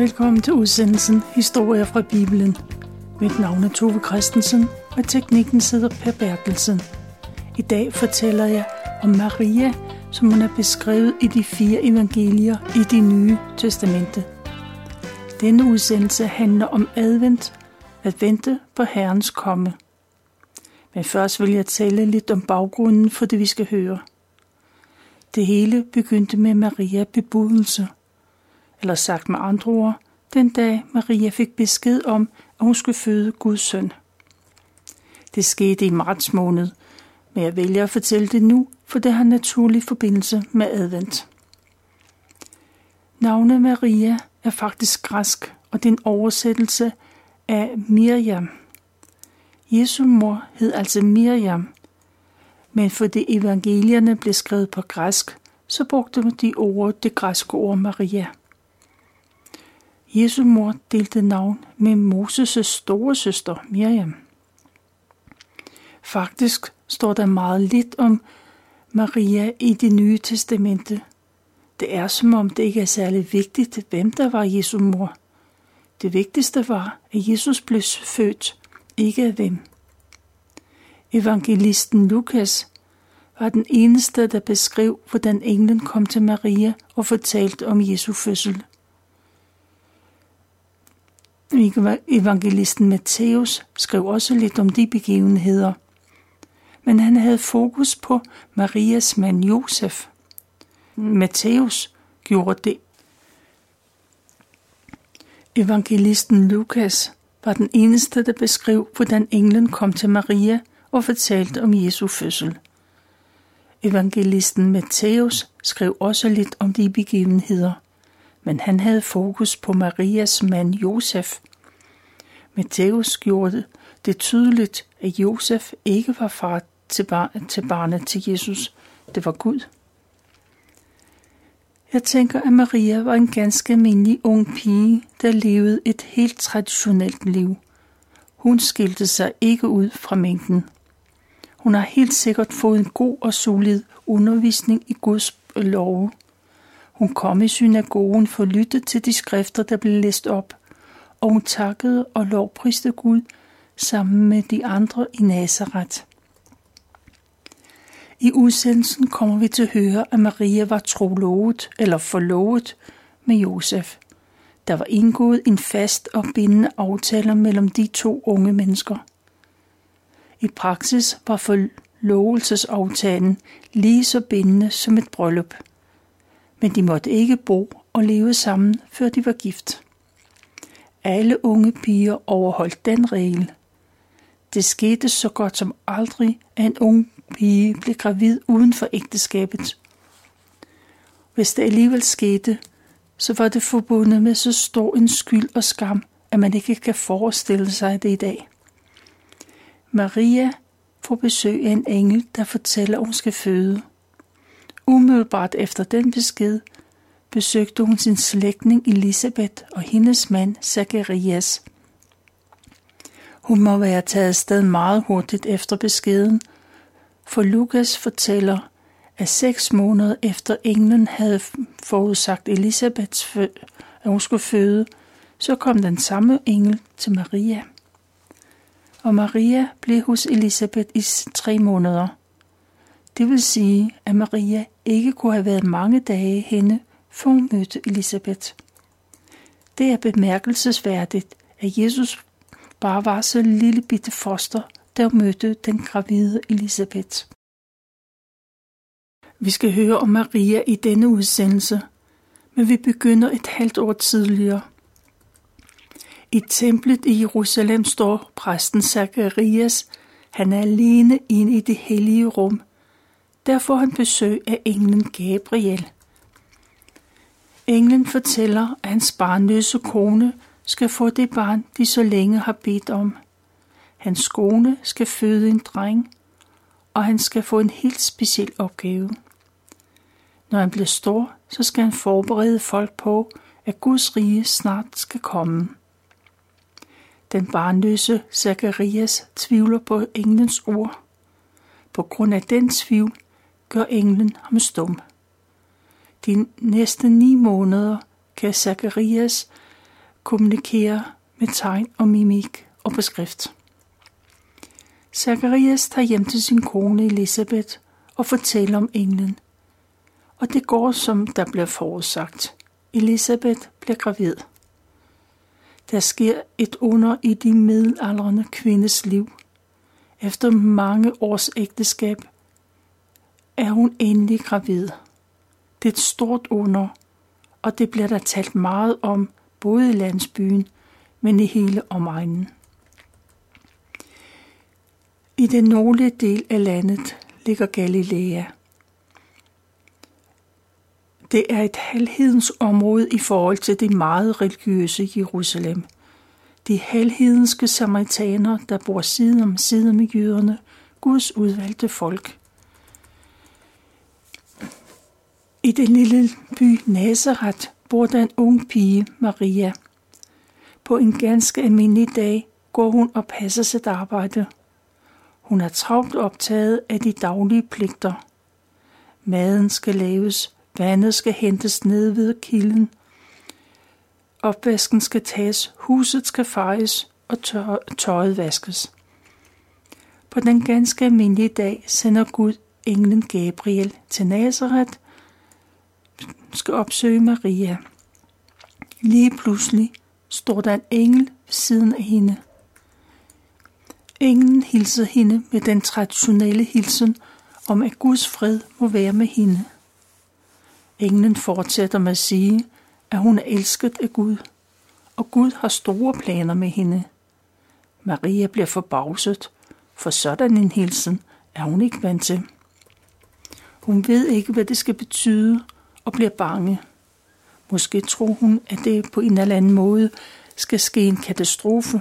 Velkommen til udsendelsen Historier fra Bibelen. Mit navn er Tove Christensen, og teknikken sidder Per Bertelsen. I dag fortæller jeg om Maria, som hun er beskrevet i de fire evangelier i det nye testamente. Denne udsendelse handler om advent, at vente på Herrens komme. Men først vil jeg tale lidt om baggrunden for det, vi skal høre. Det hele begyndte med Maria bebudelse – eller sagt med andre ord, den dag Maria fik besked om, at hun skulle føde Guds søn. Det skete i marts måned, men jeg vælger at fortælle det nu, for det har naturlig forbindelse med advent. Navnet Maria er faktisk græsk, og det er en oversættelse af Miriam. Jesu mor hed altså Miriam, men fordi evangelierne blev skrevet på græsk, så brugte de ordet det græske ord Maria. Jesu mor delte navn med Moses' store søster Miriam. Faktisk står der meget lidt om Maria i det nye testamente. Det er som om det ikke er særlig vigtigt, hvem der var Jesu mor. Det vigtigste var, at Jesus blev født, ikke af hvem. Evangelisten Lukas var den eneste, der beskrev, hvordan englen kom til Maria og fortalte om Jesu fødsel. Evangelisten Matthæus skrev også lidt om de begivenheder, men han havde fokus på Marias mand Josef. Matthæus gjorde det. Evangelisten Lukas var den eneste, der beskrev, hvordan englen kom til Maria og fortalte om Jesu fødsel. Evangelisten Matthæus skrev også lidt om de begivenheder men han havde fokus på Marias mand Josef. Matthæus gjorde det tydeligt, at Josef ikke var far til, bar- til barnet til Jesus. Det var Gud. Jeg tænker, at Maria var en ganske almindelig ung pige, der levede et helt traditionelt liv. Hun skilte sig ikke ud fra mængden. Hun har helt sikkert fået en god og solid undervisning i Guds love. Hun kom i synagogen for at lytte til de skrifter, der blev læst op, og hun takkede og lovpriste Gud sammen med de andre i Nazareth. I udsendelsen kommer vi til at høre, at Maria var trolovet eller forlovet med Josef. Der var indgået en fast og bindende aftale mellem de to unge mennesker. I praksis var forlovelsesaftalen lige så bindende som et bryllup – men de måtte ikke bo og leve sammen, før de var gift. Alle unge piger overholdt den regel. Det skete så godt som aldrig, at en ung pige blev gravid uden for ægteskabet. Hvis det alligevel skete, så var det forbundet med så stor en skyld og skam, at man ikke kan forestille sig det i dag. Maria får besøg af en engel, der fortæller, at hun skal føde. Umiddelbart efter den besked besøgte hun sin slægtning Elisabeth og hendes mand Zacharias. Hun må være taget afsted meget hurtigt efter beskeden, for Lukas fortæller, at seks måneder efter englen havde forudsagt Elisabeths at hun skulle føde, så kom den samme engel til Maria. Og Maria blev hos Elisabeth i tre måneder. Det vil sige, at Maria ikke kunne have været mange dage henne, før hun mødte Elisabeth. Det er bemærkelsesværdigt, at Jesus bare var så lille bitte foster, der mødte den gravide Elisabeth. Vi skal høre om Maria i denne udsendelse, men vi begynder et halvt år tidligere. I templet i Jerusalem står præsten Zacharias. Han er alene inde i det hellige rum, der får han besøg af englen Gabriel. Englen fortæller, at hans barnløse kone skal få det barn, de så længe har bedt om. Hans kone skal føde en dreng, og han skal få en helt speciel opgave. Når han bliver stor, så skal han forberede folk på, at Guds rige snart skal komme. Den barnløse Zacharias tvivler på englens ord. På grund af den tvivl gør englen ham stum. De næste ni måneder kan Zacharias kommunikere med tegn og mimik og på skrift. Zacharias tager hjem til sin kone Elisabeth og fortæller om englen. Og det går, som der bliver forudsagt. Elisabeth bliver gravid. Der sker et under i de middelaldrende kvindes liv. Efter mange års ægteskab er hun endelig gravid. Det er et stort under, og det bliver der talt meget om, både i landsbyen, men i hele omegnen. I den nordlige del af landet ligger Galilea. Det er et halvhedens område i forhold til det meget religiøse Jerusalem. De halvhedenske samaritaner, der bor side om side med jøderne, Guds udvalgte folk. I den lille by Nazareth bor der en ung pige, Maria. På en ganske almindelig dag går hun og passer sit arbejde. Hun er travlt optaget af de daglige pligter. Maden skal laves, vandet skal hentes ned ved kilden, opvasken skal tages, huset skal fejes og tøjet vaskes. På den ganske almindelige dag sender Gud englen Gabriel til Nazareth, skal opsøge Maria. Lige pludselig står der en engel ved siden af hende. Englen hilser hende med den traditionelle hilsen om, at Guds fred må være med hende. Englen fortsætter med at sige, at hun er elsket af Gud, og Gud har store planer med hende. Maria bliver forbavset, for sådan en hilsen er hun ikke vant til. Hun ved ikke, hvad det skal betyde, og bliver bange. Måske tror hun, at det på en eller anden måde skal ske en katastrofe.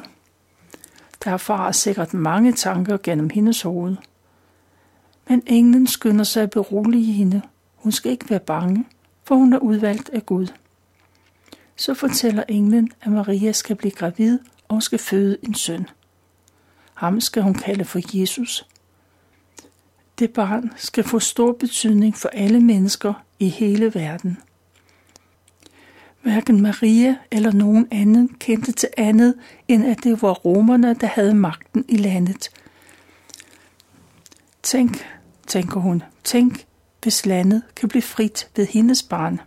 Der farer sikkert mange tanker gennem hendes hoved. Men englen skynder sig at berolige hende. Hun skal ikke være bange, for hun er udvalgt af Gud. Så fortæller englen, at Maria skal blive gravid og skal føde en søn. Ham skal hun kalde for Jesus. Det barn skal få stor betydning for alle mennesker i hele verden. Hverken Maria eller nogen anden kendte til andet, end at det var romerne, der havde magten i landet. Tænk, tænker hun, tænk, hvis landet kan blive frit ved hendes barn.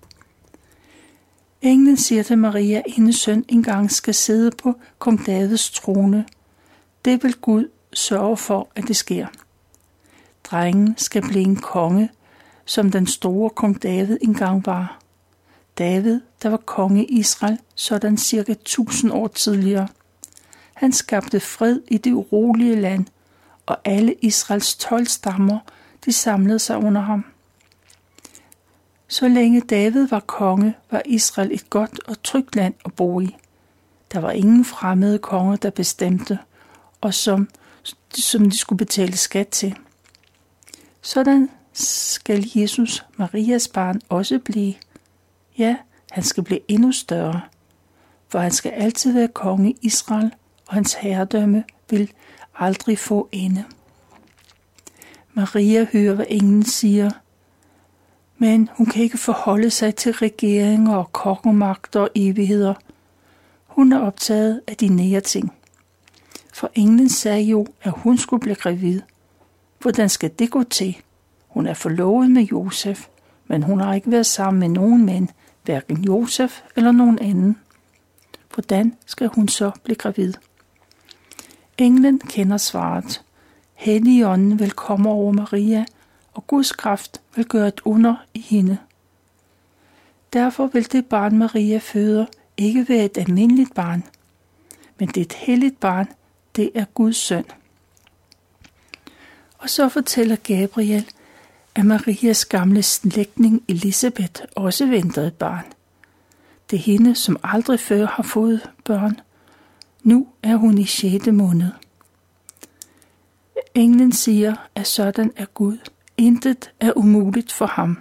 Englen siger til Maria, at hendes søn engang skal sidde på kong Davids trone. Det vil Gud sørge for, at det sker. Drengen skal blive en konge, som den store kong David engang var. David, der var konge i Israel, sådan cirka 1000 år tidligere. Han skabte fred i det urolige land, og alle Israels 12 stammer, de samlede sig under ham. Så længe David var konge, var Israel et godt og trygt land at bo i. Der var ingen fremmede konger, der bestemte, og som, som de skulle betale skat til. Sådan skal Jesus, Marias barn, også blive. Ja, han skal blive endnu større, for han skal altid være konge i Israel, og hans herredømme vil aldrig få ende. Maria hører, hvad englen siger, men hun kan ikke forholde sig til regeringer og kongemagter og evigheder. Hun er optaget af de nære ting. For englen sagde jo, at hun skulle blive gravid. Hvordan skal det gå til? Hun er forlovet med Josef, men hun har ikke været sammen med nogen mænd, hverken Josef eller nogen anden. Hvordan skal hun så blive gravid? Englen kender svaret. Helligånden vil komme over Maria, og Guds kraft vil gøre et under i hende. Derfor vil det barn Maria føder ikke være et almindeligt barn, men det er et helligt barn, det er Guds søn. Og så fortæller Gabriel, at Marias gamle slægtning Elisabeth også ventede et barn. Det er hende, som aldrig før har fået børn. Nu er hun i 6. måned. Englen siger, at sådan er Gud. Intet er umuligt for ham.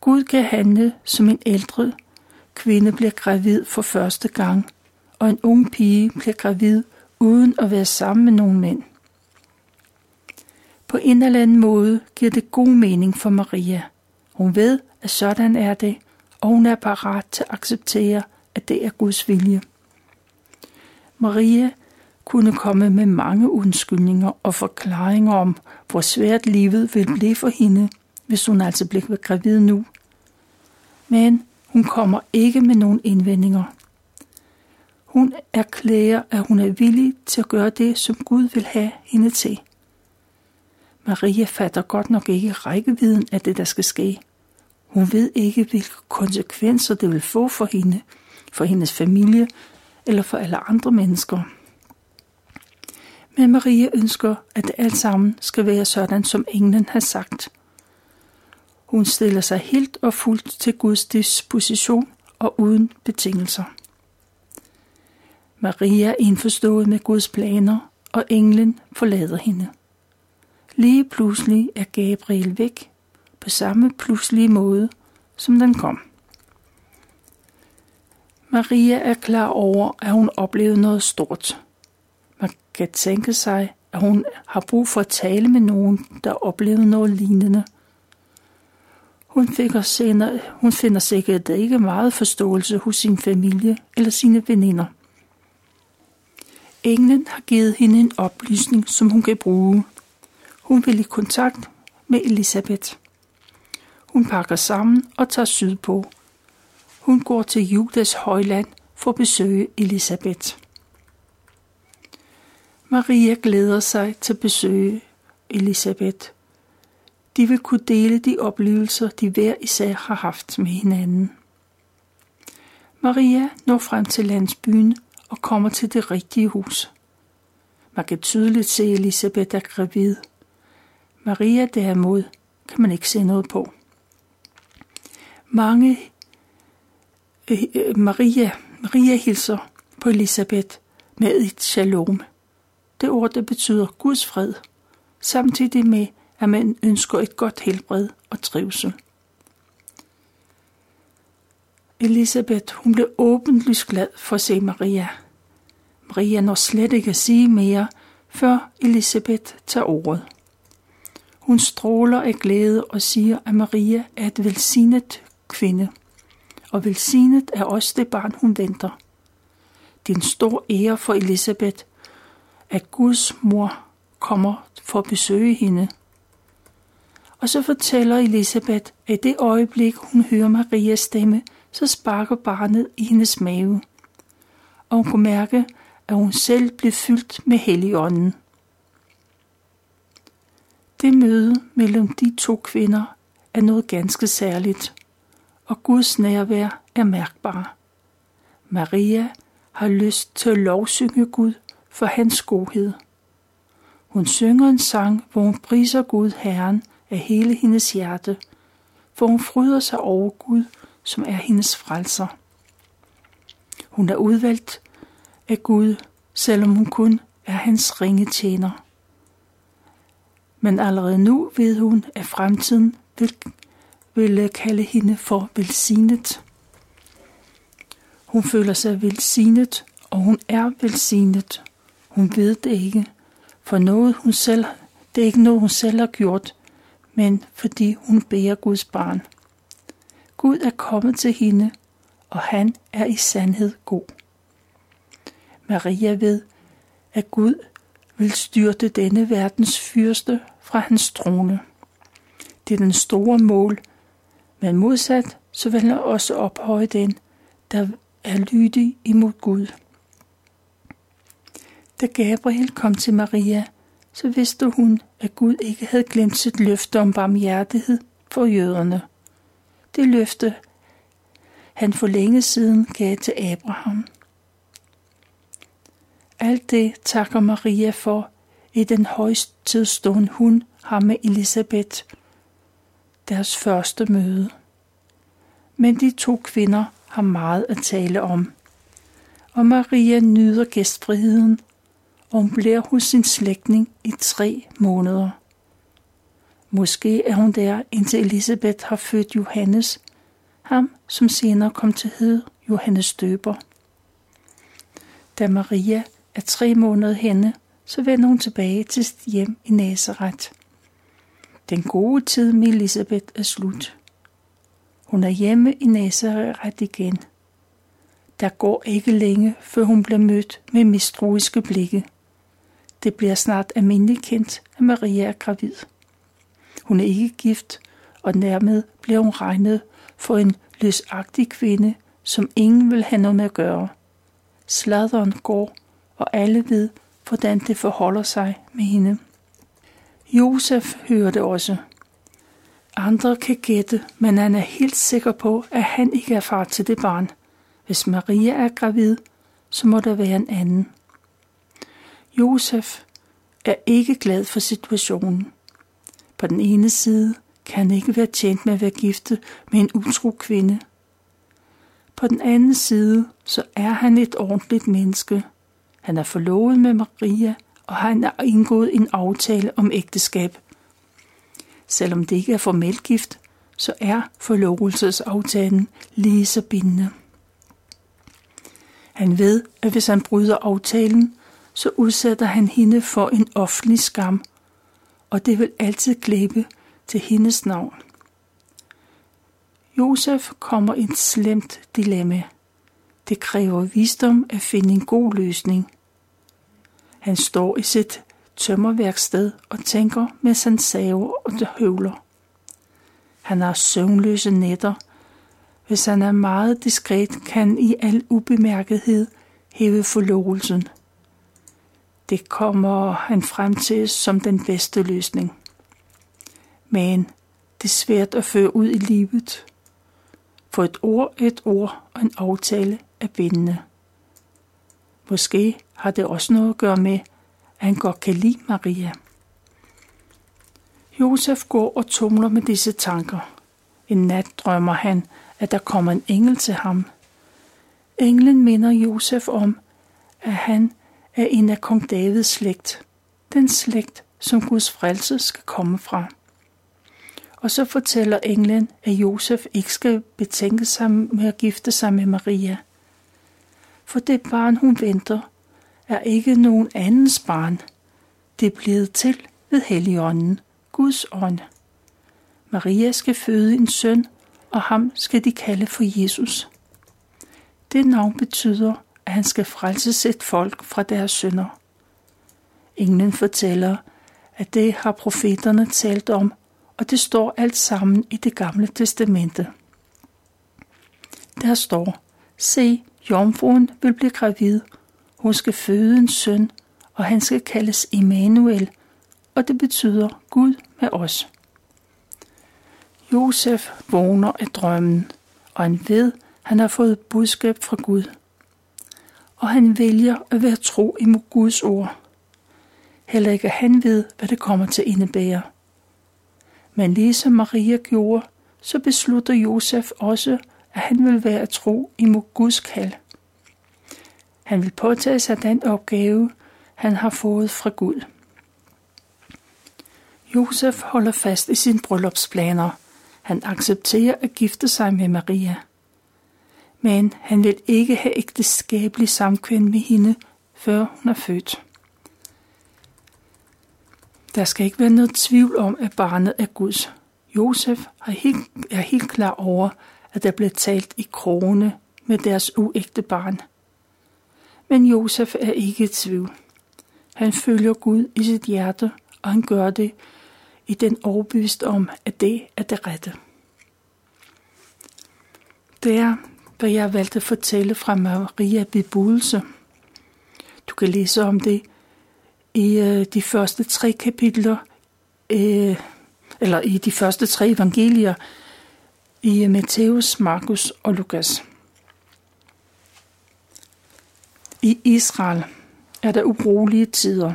Gud kan handle, som en ældre kvinde bliver gravid for første gang, og en ung pige bliver gravid uden at være sammen med nogen mænd. På en eller anden måde giver det god mening for Maria. Hun ved, at sådan er det, og hun er parat til at acceptere, at det er Guds vilje. Maria kunne komme med mange undskyldninger og forklaringer om, hvor svært livet vil blive for hende, hvis hun altså bliver gravid nu. Men hun kommer ikke med nogen indvendinger. Hun erklærer, at hun er villig til at gøre det, som Gud vil have hende til. Maria fatter godt nok ikke rækkevidden af det, der skal ske. Hun ved ikke, hvilke konsekvenser det vil få for hende, for hendes familie eller for alle andre mennesker. Men Maria ønsker, at det alt sammen skal være sådan, som englen har sagt. Hun stiller sig helt og fuldt til Guds disposition og uden betingelser. Maria er indforstået med Guds planer, og englen forlader hende. Lige pludselig er Gabriel væk, på samme pludselige måde, som den kom. Maria er klar over, at hun oplevede noget stort. Man kan tænke sig, at hun har brug for at tale med nogen, der oplevede noget lignende. Hun, fik senere, hun finder sikkert ikke meget forståelse hos sin familie eller sine veninder. Englen har givet hende en oplysning, som hun kan bruge. Hun vil i kontakt med Elisabeth. Hun pakker sammen og tager sydpå. Hun går til Judas højland for at besøge Elisabeth. Maria glæder sig til at besøge Elisabeth. De vil kunne dele de oplevelser, de hver især har haft med hinanden. Maria når frem til landsbyen og kommer til det rigtige hus. Man kan tydeligt se, at Elisabeth er gravid. Maria derimod kan man ikke se noget på. Mange øh, øh, Maria, Maria hilser på Elisabeth med et shalom. Det ord, der betyder Guds fred, samtidig med, at man ønsker et godt helbred og trivsel. Elisabeth, hun blev åbenlyst glad for at se Maria. Maria når slet ikke at sige mere, før Elisabeth tager ordet. Hun stråler af glæde og siger, at Maria er et velsignet kvinde, og velsignet er også det barn, hun venter. Det er en stor ære for Elisabeth, at Guds mor kommer for at besøge hende. Og så fortæller Elisabeth, at i det øjeblik, hun hører Marias stemme, så sparker barnet i hendes mave. Og hun kunne mærke, at hun selv blev fyldt med helligånden. Det møde mellem de to kvinder er noget ganske særligt, og Guds nærvær er mærkbar. Maria har lyst til at lovsynge Gud for hans godhed. Hun synger en sang, hvor hun priser Gud Herren af hele hendes hjerte, for hun fryder sig over Gud, som er hendes frelser. Hun er udvalgt af Gud, selvom hun kun er hans ringe tjener. Men allerede nu ved hun, at fremtiden vil, vil kalde hende for velsignet. Hun føler sig velsignet, og hun er velsignet. Hun ved det ikke, for noget hun selv, det er ikke noget, hun selv har gjort, men fordi hun bærer Guds barn. Gud er kommet til hende, og han er i sandhed god. Maria ved, at Gud vil styrte denne verdens fyrste fra hans trone. Det er den store mål, men modsat så vil han også ophøje den, der er lydig imod Gud. Da Gabriel kom til Maria, så vidste hun, at Gud ikke havde glemt sit løfte om barmhjertighed for jøderne. Det løfte, han for længe siden gav til Abraham. Alt det takker Maria for i den højstidsstund hun har med Elisabeth, deres første møde. Men de to kvinder har meget at tale om. Og Maria nyder gæstfriheden, og hun bliver hos sin slægtning i tre måneder. Måske er hun der, indtil Elisabeth har født Johannes, ham som senere kom til hed Johannes Døber. Da Maria er tre måneder henne, så vender hun tilbage til sit hjem i Nazareth. Den gode tid med Elisabeth er slut. Hun er hjemme i Nazareth igen. Der går ikke længe, før hun bliver mødt med mistroiske blikke. Det bliver snart almindeligt kendt, at Maria er gravid. Hun er ikke gift, og dermed bliver hun regnet for en løsagtig kvinde, som ingen vil have noget med at gøre. Sladeren går, og alle ved, hvordan det forholder sig med hende. Josef hører det også. Andre kan gætte, men han er helt sikker på, at han ikke er far til det barn. Hvis Maria er gravid, så må der være en anden. Josef er ikke glad for situationen. På den ene side kan han ikke være tjent med at være giftet med en utro kvinde. På den anden side, så er han et ordentligt menneske. Han er forlovet med Maria, og han har indgået en aftale om ægteskab. Selvom det ikke er formelt gift, så er forlovelsesaftalen lige så bindende. Han ved, at hvis han bryder aftalen, så udsætter han hende for en offentlig skam, og det vil altid glæbe til hendes navn. Josef kommer i et slemt dilemma. Det kræver visdom at finde en god løsning. Han står i sit tømmerværksted og tænker, med han saver og det høvler. Han har søvnløse nætter. Hvis han er meget diskret, kan i al ubemærkethed hæve forlovelsen. Det kommer han frem til som den bedste løsning. Men det er svært at føre ud i livet. For et ord et ord og en aftale er bindende. Måske har det også noget at gøre med, at han godt kan lide Maria. Josef går og tumler med disse tanker. En nat drømmer han, at der kommer en engel til ham. Englen minder Josef om, at han er en af kong Davids slægt, den slægt, som Guds frelse skal komme fra. Og så fortæller englen, at Josef ikke skal betænke sig med at gifte sig med Maria. For det barn, hun venter, er ikke nogen andens barn. Det er blevet til ved Helligånden, Guds ånd. Maria skal føde en søn, og ham skal de kalde for Jesus. Det navn betyder, at han skal frelse et folk fra deres synder. Englen fortæller, at det har profeterne talt om, og det står alt sammen i det gamle testamente. Der står, se, jomfruen vil blive gravid, hun skal føde en søn, og han skal kaldes Immanuel, og det betyder Gud med os. Josef vågner af drømmen, og han ved, han har fået budskab fra Gud. Og han vælger at være tro imod Guds ord. Heller ikke han ved, hvad det kommer til at indebære. Men ligesom Maria gjorde, så beslutter Josef også, at han vil være tro imod Guds kald. Han vil påtage sig den opgave, han har fået fra Gud. Josef holder fast i sine bryllupsplaner. Han accepterer at gifte sig med Maria. Men han vil ikke have ægteskabelig samkvem med hende, før hun er født. Der skal ikke være noget tvivl om, at barnet er Guds. Josef er helt, er helt klar over, at der blev talt i krone med deres uægte barn. Men Josef er ikke i tvivl. Han følger Gud i sit hjerte, og han gør det i den overbevist om, at det er det rette. Det er, hvad jeg valgte at fortælle fra Maria bebudelse. Du kan læse om det i øh, de første tre kapitler, øh, eller i de første tre evangelier, i øh, Matthæus, Markus og Lukas. I Israel er der urolige tider.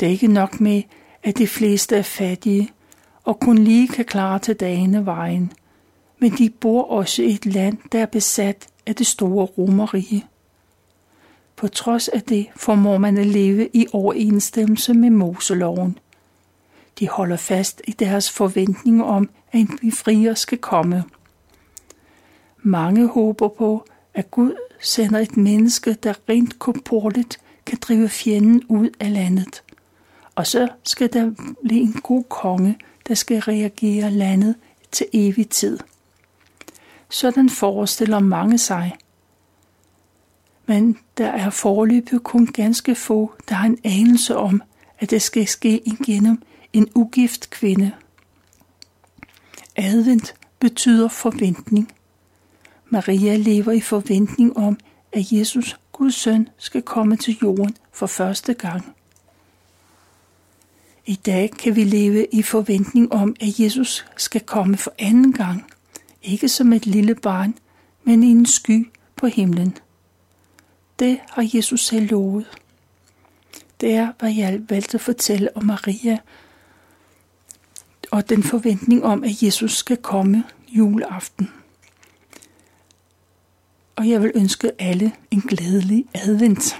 Det er ikke nok med, at de fleste er fattige og kun lige kan klare til dagene vejen, men de bor også i et land, der er besat af det store romerige. På trods af det formår man at leve i overensstemmelse med Moseloven. De holder fast i deres forventning om, at en befrier skal komme. Mange håber på, at Gud sender et menneske, der rent korporligt kan drive fjenden ud af landet. Og så skal der blive en god konge, der skal reagere landet til evig tid. Sådan forestiller mange sig. men der er forløbet kun ganske få, der har en anelse om, at det skal ske igennem en ugift kvinde. Advent betyder forventning. Maria lever i forventning om, at Jesus, Guds søn, skal komme til jorden for første gang. I dag kan vi leve i forventning om, at Jesus skal komme for anden gang, ikke som et lille barn, men i en sky på himlen. Det har Jesus selv lovet. Det er, hvad jeg valgte at fortælle om Maria, og den forventning om, at Jesus skal komme juleaften. Og jeg vil ønske alle en glædelig advent.